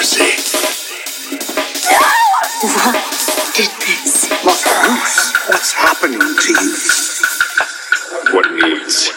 mercy. Why did this? What, what's happening to you? What needs